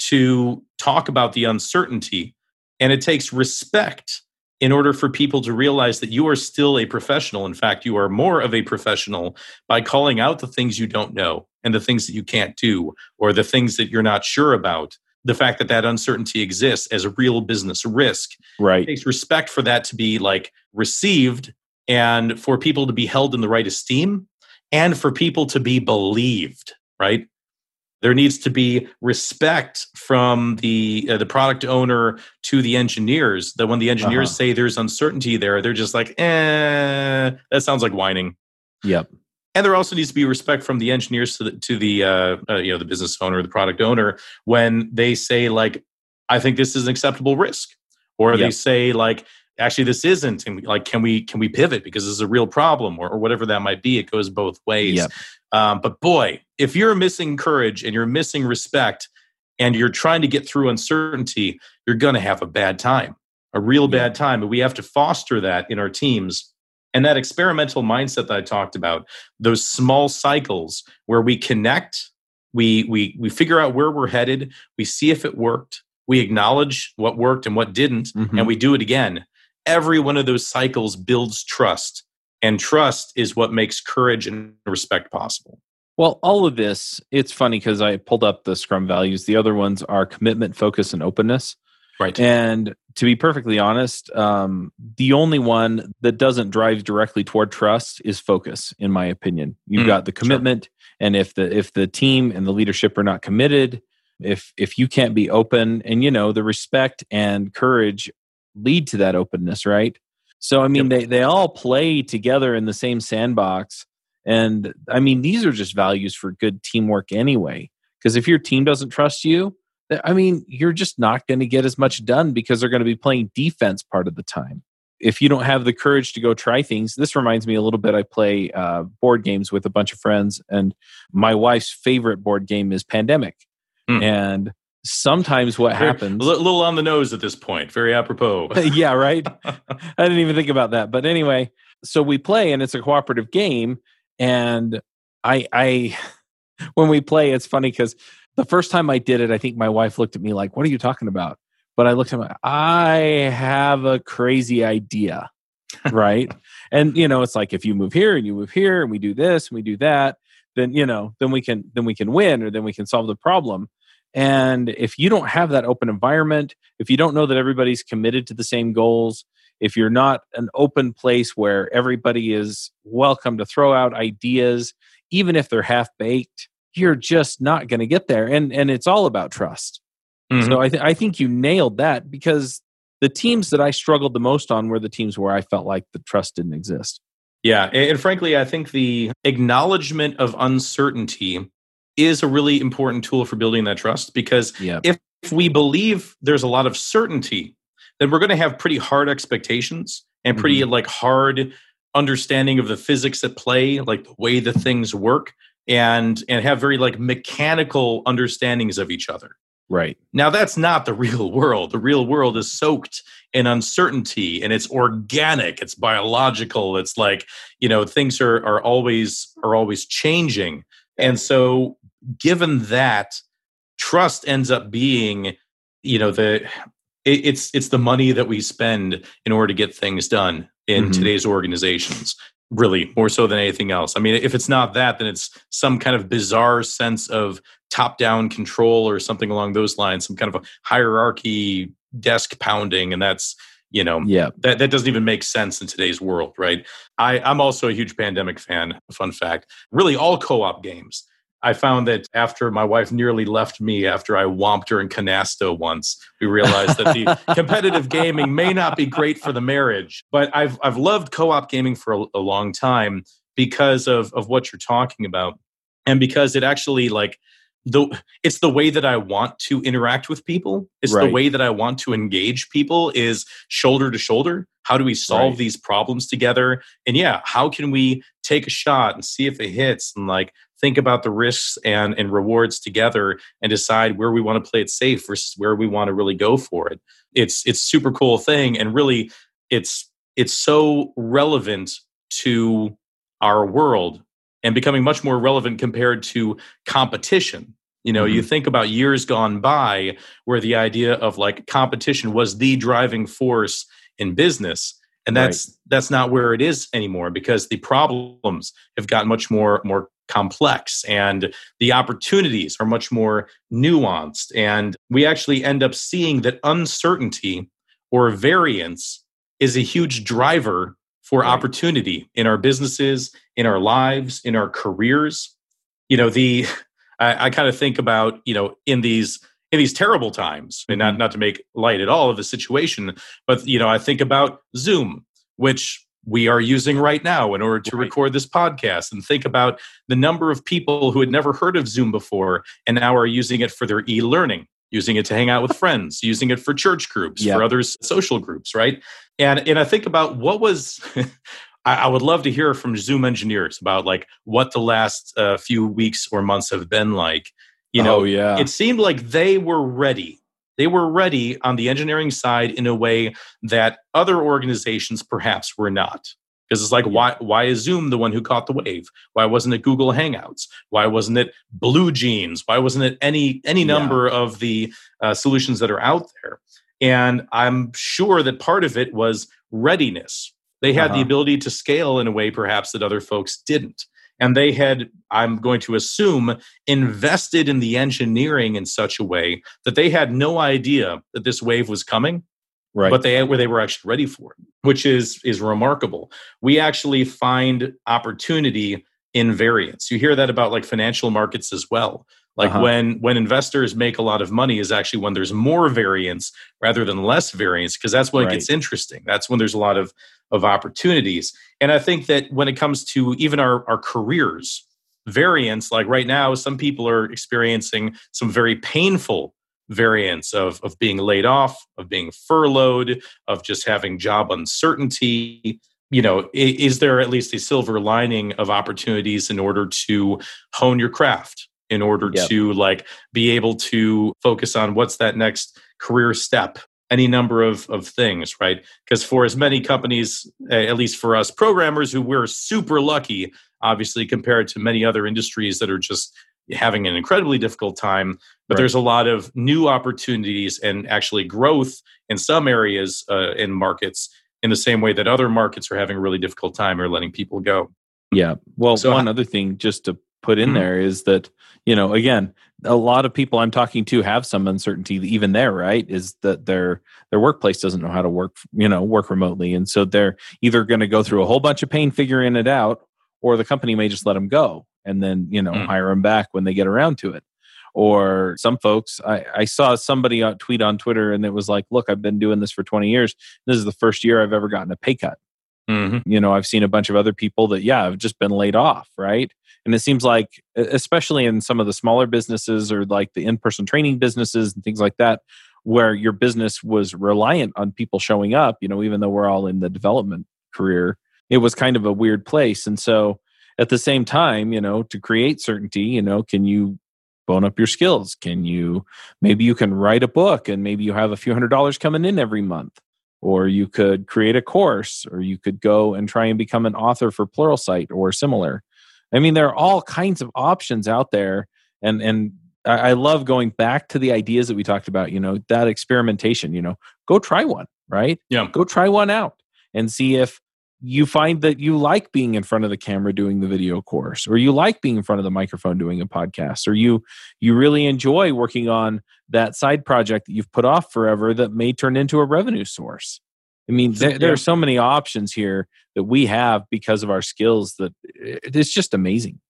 to talk about the uncertainty, and it takes respect in order for people to realize that you are still a professional. In fact, you are more of a professional by calling out the things you don't know and the things that you can't do or the things that you're not sure about. The fact that that uncertainty exists as a real business risk. Right. It takes respect for that to be like received and for people to be held in the right esteem and for people to be believed, right? There needs to be respect from the uh, the product owner to the engineers. That when the engineers uh-huh. say there's uncertainty there, they're just like, eh, that sounds like whining. Yep. And there also needs to be respect from the engineers to the, to the uh, uh, you know the business owner, the product owner, when they say like, I think this is an acceptable risk, or yep. they say like, actually this isn't and like can we can we pivot because this is a real problem or, or whatever that might be it goes both ways yep. um, but boy if you're missing courage and you're missing respect and you're trying to get through uncertainty you're going to have a bad time a real bad time but we have to foster that in our teams and that experimental mindset that i talked about those small cycles where we connect we we we figure out where we're headed we see if it worked we acknowledge what worked and what didn't mm-hmm. and we do it again every one of those cycles builds trust. And trust is what makes courage and respect possible. Well, all of this, it's funny because I pulled up the Scrum values. The other ones are commitment, focus, and openness. Right. And to be perfectly honest, um, the only one that doesn't drive directly toward trust is focus, in my opinion. You've mm, got the commitment, sure. and if the if the team and the leadership are not committed, if if you can't be open, and you know the respect and courage lead to that openness, right? So I mean, yep. they they all play together in the same sandbox, and I mean these are just values for good teamwork anyway. Because if your team doesn't trust you, I mean, you're just not going to get as much done because they're going to be playing defense part of the time. If you don't have the courage to go try things, this reminds me a little bit. I play uh, board games with a bunch of friends, and my wife's favorite board game is Pandemic. Mm. And sometimes what Very, happens a little on the nose at this point very apropos yeah right i didn't even think about that but anyway so we play and it's a cooperative game and i i when we play it's funny because the first time I did it, I think my wife looked at me like, "What are you talking about?" But I looked at my, I have a crazy idea, right? and you know, it's like if you move here and you move here and we do this and we do that, then you know, then we can then we can win or then we can solve the problem. And if you don't have that open environment, if you don't know that everybody's committed to the same goals, if you're not an open place where everybody is welcome to throw out ideas, even if they're half baked, you're just not going to get there. And and it's all about trust. Mm-hmm. so I, th- I think you nailed that because the teams that i struggled the most on were the teams where i felt like the trust didn't exist. Yeah and, and frankly i think the acknowledgement of uncertainty is a really important tool for building that trust because yep. if, if we believe there's a lot of certainty then we're going to have pretty hard expectations and pretty mm-hmm. like hard understanding of the physics at play like the way the things work and and have very like mechanical understandings of each other right now that's not the real world the real world is soaked in uncertainty and it's organic it's biological it's like you know things are are always are always changing and so given that trust ends up being you know the it, it's it's the money that we spend in order to get things done in mm-hmm. today's organizations really more so than anything else. I mean, if it's not that, then it's some kind of bizarre sense of top down control or something along those lines, some kind of a hierarchy desk pounding. And that's, you know, yeah, that, that doesn't even make sense in today's world, right? I, I'm also a huge pandemic fan, fun fact. Really, all co op games. I found that after my wife nearly left me after I whomped her in Canasta once, we realized that the competitive gaming may not be great for the marriage. But I've I've loved co-op gaming for a, a long time because of of what you're talking about, and because it actually like the it's the way that I want to interact with people. It's right. the way that I want to engage people is shoulder to shoulder. How do we solve right. these problems together? And yeah, how can we take a shot and see if it hits and like think about the risks and, and rewards together and decide where we want to play it safe versus where we want to really go for it. It's it's super cool thing and really it's it's so relevant to our world and becoming much more relevant compared to competition. You know, mm-hmm. you think about years gone by where the idea of like competition was the driving force in business and that's right. that's not where it is anymore because the problems have gotten much more more complex and the opportunities are much more nuanced. And we actually end up seeing that uncertainty or variance is a huge driver for right. opportunity in our businesses, in our lives, in our careers. You know, the I, I kind of think about, you know, in these in these terrible times, and not, mm-hmm. not to make light at all of the situation, but you know, I think about Zoom, which we are using right now in order to right. record this podcast and think about the number of people who had never heard of Zoom before and now are using it for their e learning, using it to hang out with friends, using it for church groups, yep. for others, social groups, right? And, and I think about what was. I, would love to hear from Zoom engineers about like what the last uh, few weeks or months have been like. You know, oh, yeah. it seemed like they were ready they were ready on the engineering side in a way that other organizations perhaps were not. Because it's like, why, why is Zoom the one who caught the wave? Why wasn't it Google Hangouts? Why wasn't it BlueJeans? Why wasn't it any any number yeah. of the uh, solutions that are out there? And I'm sure that part of it was readiness. They had uh-huh. the ability to scale in a way perhaps that other folks didn't and they had i'm going to assume invested in the engineering in such a way that they had no idea that this wave was coming right. but they where they were actually ready for it, which is is remarkable. We actually find opportunity in variance. You hear that about like financial markets as well. Like Uh-huh. when when investors make a lot of money is actually when there's more variance rather than less variance because that's when Right. it gets interesting. That's when there's a lot of of opportunities. And I think that when it comes to even our our careers, variance like right now some people are experiencing some very painful variance of of being laid off, of being furloughed, of just having job uncertainty. You know, is there at least a silver lining of opportunities in order to hone your craft, in order Yep. to like be able to focus on what's that next career step? Any number of of things, right? Because for as many companies, at least for us programmers, who we're super lucky, obviously compared to many other industries that are just having an incredibly difficult time but Right. there's a lot of new opportunities and actually growth in some areas uh, in markets in the same way that other markets are having a really difficult time or letting people go Yeah. Well, So one ho- other thing just to put in Mhm. there is that, you know, again, a lot of people I'm talking to have some uncertainty even there, right? Is that their their workplace doesn't know how to work, you know, work remotely. And so they're either going to go through a whole bunch of pain figuring it out or the company may just let them go and then, you know, Mm. hire them back when they get around to it. Or some folks, I, I saw somebody uh, tweet on Twitter and it was like, look, I've been doing this for 20 years. This is the first year I've ever gotten a pay cut mm-hmm. you know i've seen a bunch of other people that yeah have just been laid off right? And it seems like especially in some of the smaller businesses or like the in-person training businesses and things like that where your business was reliant on people showing up you know even though we're all in the development career it was kind of a weird place. And so at the same time you know to create certainty you know can you bone up your skills? Can you maybe you can write a book and maybe you have a few hundred dollars coming in every month or you could create a course or you could go and try and become an author for pluralsight or similar i mean there are all kinds of options out there and and I, I love going back to the ideas that we talked about you know that experimentation you know go try one right Yeah. go try one out and see if you find that you like being in front of the camera doing the video course or you like being in front of the microphone doing a podcast or you you really enjoy working on that side project that you've put off forever that may turn into a revenue source. I mean there, there are so many options here that we have because of our skills that it- it's just amazing.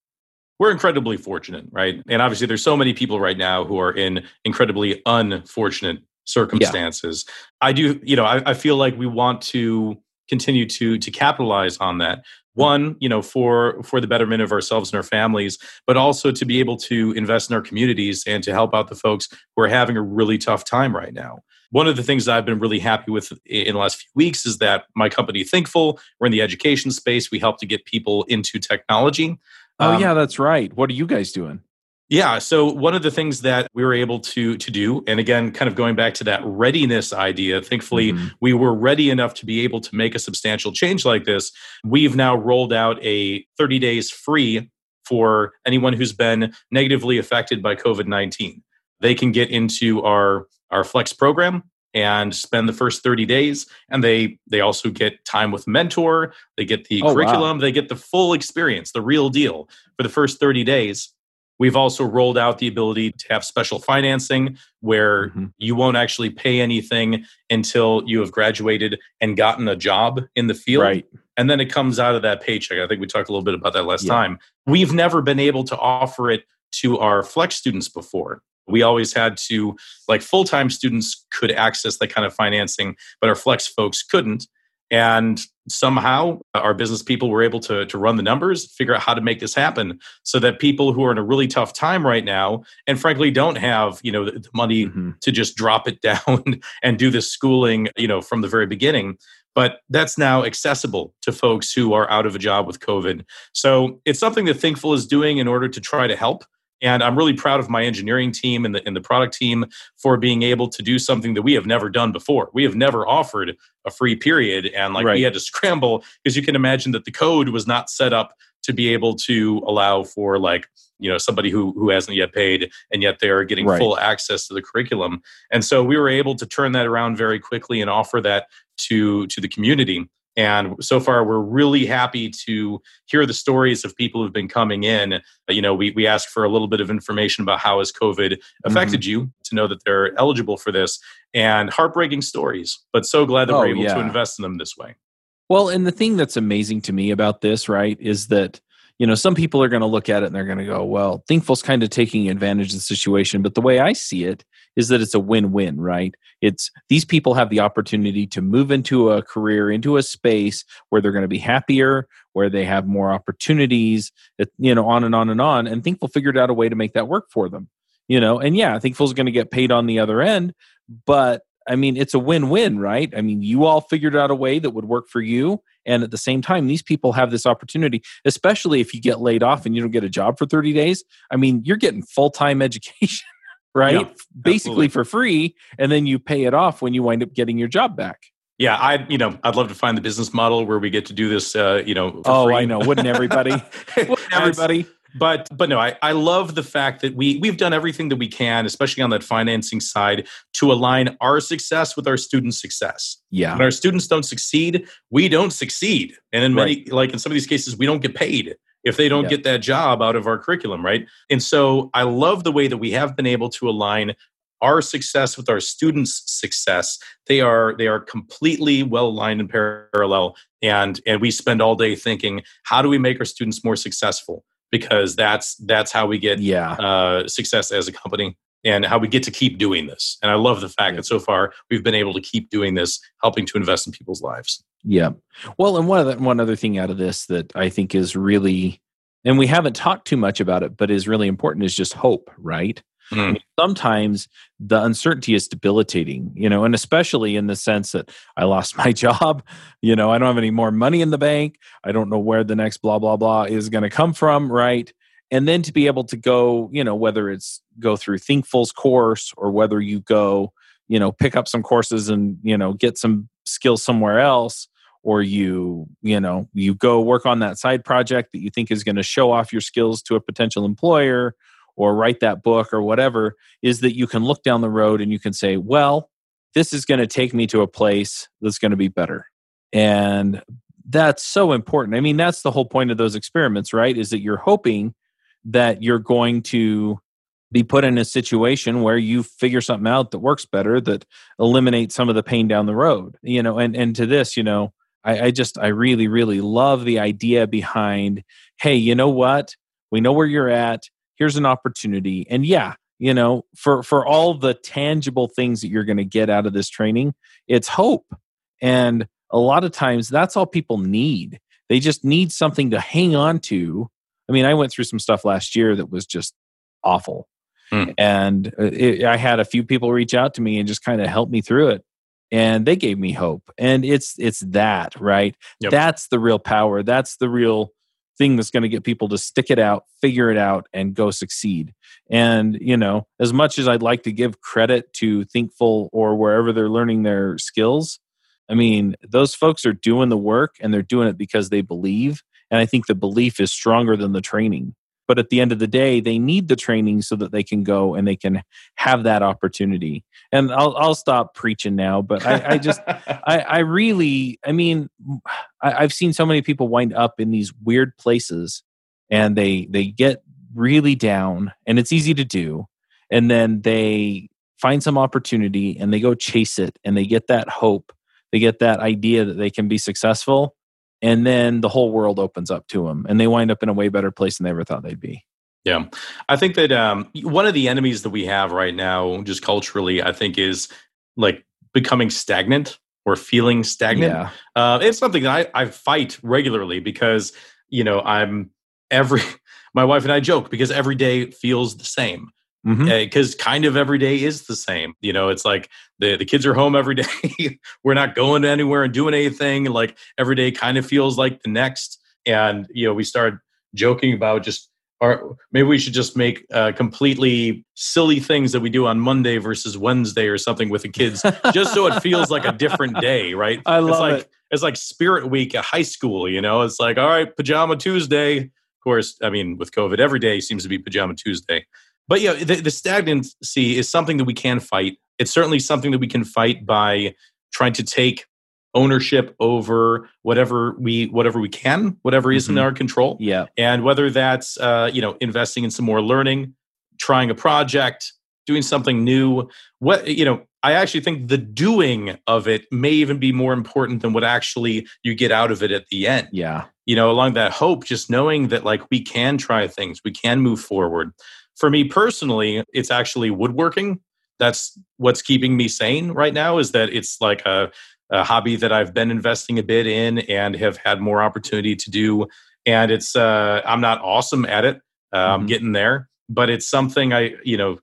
We're incredibly fortunate right? And obviously there's so many people right now who are in incredibly unfortunate circumstances. I do you know I, I feel like we want to continue to to capitalize on that one you know for for the betterment of ourselves and our families but also to be able to invest in our communities and to help out the folks who are having a really tough time right now one of the things that I've been really happy with in the last few weeks is that my company, Thinkful, we're in the education space. We help to get people into technology. oh Um, yeah that's right what are you guys doing yeah. So one of the things that we were able to to do, and again, kind of going back to that readiness idea, thankfully Mhm. we were ready enough to be able to make a substantial change like this. We've now rolled out a 30 days free for anyone who's been negatively affected by COVID 19. They can get into our our Flex program and spend the first 30 days and they they also get time with mentor they get the Oh, wow. curriculum they get the full experience the real deal for the first 30 days We've also rolled out the ability to have special financing where Mhm. you won't actually pay anything until you have graduated and gotten a job in the field. right And then it comes out of that paycheck. I think we talked a little bit about that last Yeah. time. We've never been able to offer it to our flex students before. We always had to, like full time students could access that kind of financing, but our flex folks couldn't. And somehow our business people were able to, to run the numbers, figure out how to make this happen so that people who are in a really tough time right now and frankly don't have, you know, the, money Mhm. to just drop it down and do this schooling, you know, from the very beginning. But that's now accessible to folks who are out of a job with COVID. So it's something that Thinkful is doing in order to try to help. And I'm really proud of my engineering team and the, and the product team for being able to do something that we have never done before. We have never offered a free period. And like Right. we had to scramble because you can imagine that the code was not set up to be able to allow for like you know somebody who who hasn't yet paid and yet they're getting Right. full access to the curriculum and so we were able to turn that around very quickly and offer that to to the community And so far, we're really happy to hear the stories of people who've been coming in. You know, we, we ask for a little bit of information about how has COVID affected mm-hmm. you to know that they're eligible for this and heartbreaking stories, but so glad that oh, we're able yeah. to invest in them this way. Well, and the thing that's amazing to me about this, right, is that you know some people are going to look at it and they're going to go well thinkful's kind of taking advantage of the situation. But the way i see it is that it's a win-win right? It's these people have the opportunity to move into a career into a space where they're going to be happier where they have more opportunities you know on and on and on and thinkful figured out a way to make that work for them you know? And yeah thinkful's going to get paid on the other end but I mean, it's a win win, right? I mean, you all figured out a way that would work for you. And at the same time, these people have this opportunity, especially if you get laid off and you don't get a job for 30 days. I mean, you're getting full time education, right? Yeah, Basically for free. And then you pay it off when you wind up getting your job back. Yeah, I you know I'd love to find the business model where we get to do this. Uh, you know, oh, free. I know. Wouldn't everybody? Wouldn't everybody? But but no I, I love the fact that we we've done everything that we can especially on that financing side to align our success with our students success. Yeah. When our students don't succeed we don't succeed. And in many right. like in some of these cases we don't get paid if they don't yeah. get that job out of our curriculum right? And so i love the way that we have been able to align our success with our students success. They are they are completely well aligned in parallel and and we spend all day thinking how do we make our students more successful because that's that's how we get yeah. uh, success as a company and how we get to keep doing this. And I love the fact yeah. that so far we've been able to keep doing this, helping to invest in people's lives. Yeah. Well, and one other one other thing out of this that I think is really, and we haven't talked too much about it, but is really important is just hope, right? Mm. Sometimes the uncertainty is debilitating, you know, and especially in the sense that I lost my job, you know, I don't have any more money in the bank. I don't know where the next blah, blah, blah is going to come from, right? And then to be able to go, you know, whether it's go through Thinkful's course or whether you go, you know, pick up some courses and, you know, get some skills somewhere else or you you know you go work on that side project that you think is going to show off your skills to a potential employer or write that book or whatever is that you can look down the road and you can say, well, this is going to take me to a place that's going to be better. And that's so important. I mean, that's the whole point of those experiments, right? Is that you're hoping that you're going to be put in a situation where you figure something out that works better, that eliminates some of the pain down the road. You know, and and to this, you know, I, I just I really, really love the idea behind, hey, you know what? We know where you're at here's an opportunity. And yeah you know for for all the tangible things that you're going to get out of this training it's hope. And a lot of times that's all people need. They just need something to hang on to. I mean i went through some stuff last year that was just awful. Hmm. and uh, it, i had a few people reach out to me and just kind of help me through it. And they gave me hope. And it's it's that right? Yep. that's the real power. That's the real thing that's going to get people to stick it out, figure it out, and go succeed. And, you know, as much as I'd like to give credit to Thinkful or wherever they're learning their skills, I mean, those folks are doing the work and they're doing it because they believe. And I think the belief is stronger than the training but at the end of the day they need the training so that they can go and they can have that opportunity. And i'll, I'll stop preaching now but i, I just I, I really i mean I, i've seen so many people wind up in these weird places and they they get really down and it's easy to do. And then they find some opportunity and they go chase it and they get that hope. They get that idea that they can be successful and then the whole world opens up to them and they wind up in a way better place than they ever thought they'd be. Yeah. I think that um, one of the enemies that we have right now just culturally i think is like becoming stagnant or feeling stagnant. Yeah. uh, it's something that I, I fight regularly because you know i'm every my wife and i joke because every day feels the same because mm-hmm. uh, kind of every day is the same. You know, it's like the, the kids are home every day. We're not going anywhere and doing anything. Like every day kind of feels like the next. And, you know, we start joking about just, or maybe we should just make uh, completely silly things that we do on Monday versus Wednesday or something with the kids, just so it feels like a different day, right? I love it's like, it. It's like Spirit Week at high school, you know? It's like, all right, Pajama Tuesday. Of course, I mean, with COVID, every day seems to be Pajama Tuesday. But yeah, the, the stagnancy is something that we can fight. It's certainly something that we can fight by trying to take ownership over whatever we whatever we can, whatever is in Mhm. our control, Yeah. and whether that's uh, you know investing in some more learning, trying a project, doing something new. What you know, I actually think the doing of it may even be more important than what actually you get out of it at the end Yeah. you know, along that hope, just knowing that like we can try things, we can move forward. For me personally, it's actually woodworking. That's what's keeping me sane right now is that it's like a, a hobby that I've been investing a bit in and have had more opportunity to do. And it's, uh, I'm not awesome at it. Uh, I'm Mhm. getting there, but it's something I, you know,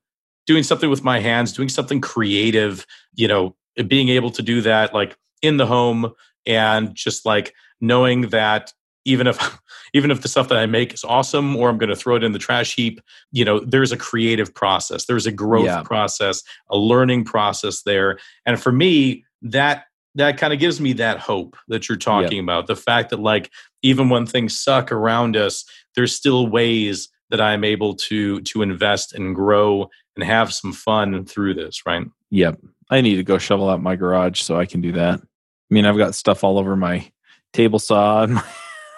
doing something with my hands, doing something creative, you know, being able to do that like in the home and just like knowing that even if even if the stuff that I make is awesome or I'm going to throw it in the trash heap, you know, there's a creative process, there's a growth Yeah. process, a learning process there. And for me, that that kind of gives me that hope that you're talking about. The fact that like even when things suck around us, there's still ways that I'm able to to invest and grow and have some fun through this, right? Yep. I need to go shovel out my garage so I can do that. I mean, I've got stuff all over my table saw and my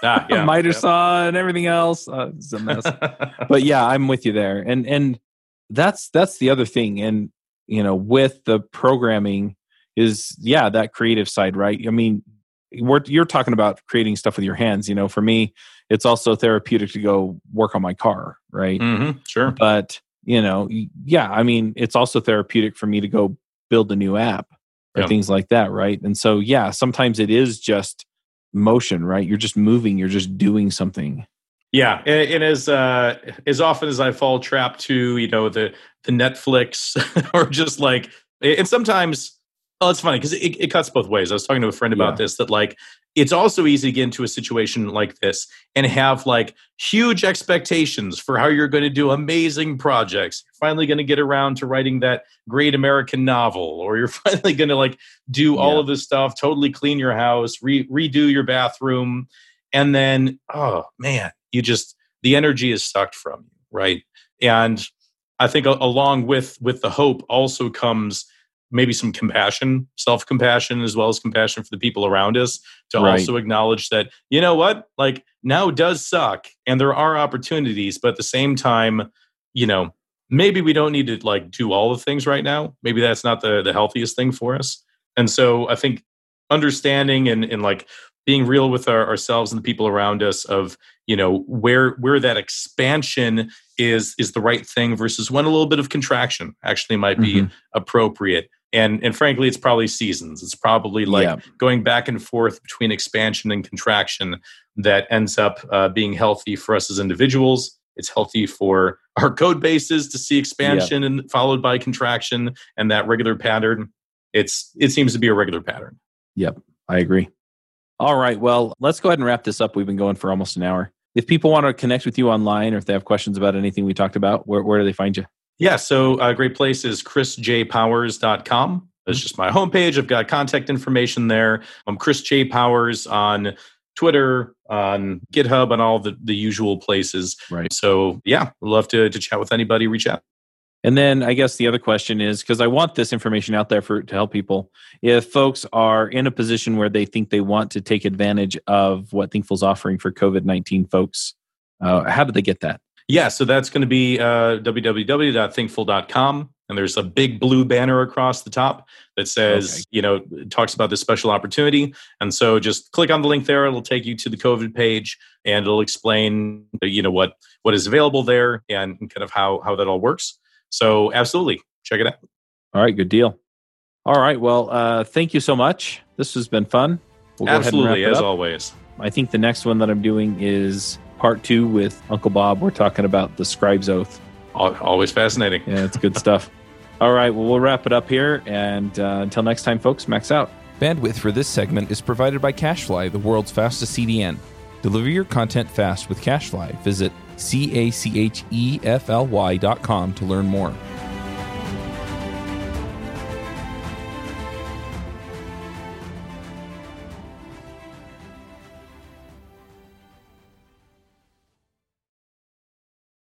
Ah, miter saw and everything else. Uh, it's a mess. but yeah, I'm with you there. And and that's that's the other thing. And you know, with the programming is yeah, that creative side, right? I mean, we're you're talking about creating stuff with your hands. You know, for me, it's also therapeutic to go work on my car, right? Mm-hmm, sure. But you know, yeah, I mean, it's also therapeutic for me to go build a new app or Yeah. things like that, right? And so yeah, sometimes it is just motion, right? You're just moving, you're just doing something. Yeah, and, and as uh, as often as I fall trap to you know the the Netflix or just like and sometimes oh it's funny because it, it cuts both ways. I was talking to a friend about Yeah. this that like it's also easy to get into a situation like this and have like huge expectations for how you're going to do amazing projects. You're finally going to get around to writing that great American novel, or you're finally going to like do all Yeah. of this stuff, totally clean your house, re- redo your bathroom, and then oh man you just the energy is sucked from you right and i think along with with the hope also comes maybe some compassion self compassion as well as compassion for the people around us to Right. also acknowledge that you know what like now does suck and there are opportunities but at the same time you know maybe we don't need to like do all the things right now maybe that's not the the healthiest thing for us and so i think understanding and, and like being real with our, ourselves and the people around us of you know where where that expansion is is the right thing versus when a little bit of contraction actually might be Mhm. appropriate and and frankly it's probably seasons it's probably like Yeah. going back and forth between expansion and contraction that ends up uh, being healthy for us as individuals it's healthy for our code bases to see expansion and followed by contraction and that regular pattern it's it seems to be a regular pattern Yep. I agree. All right. Well, let's go ahead and wrap this up. We've been going for almost an hour. If people want to connect with you online or if they have questions about anything we talked about, where, where do they find you? Yeah, so a great place is chrisjpowers.com. That's just my homepage. I've got contact information there. I'm Chris J. Powers on Twitter, on GitHub, on all the, the usual places. Right. So, yeah, love to, to chat with anybody, reach out. And then I guess the other question is because I want this information out there for to help people. If folks are in a position where they think they want to take advantage of what Thinkful's offering for COVID nineteen folks, uh, how do they get that? Yeah, so that's going to be uh, www.thinkful.com. And there's a big blue banner across the top that says, Okay. you know, talks about this special opportunity. And so just click on the link there. It'll take you to the COVID page and it'll explain, you know, what what is available there and kind of how how that all works. So absolutely, check it out. All right, good deal. All right, well, uh, thank you so much. This has been fun. We'll absolutely, ahead and wrap as up. always. I think the next one that I'm doing is part two with Uncle Bob. We're talking about the scribe's oath. Always fascinating. Yeah, it's good stuff. All right, well, we'll wrap it up here. And uh, until next time, folks, max out. Bandwidth for this segment is provided by CacheFly, the world's fastest CDN. Deliver your content fast with CacheFly. Visit C A C H E F L Y dot com to learn more.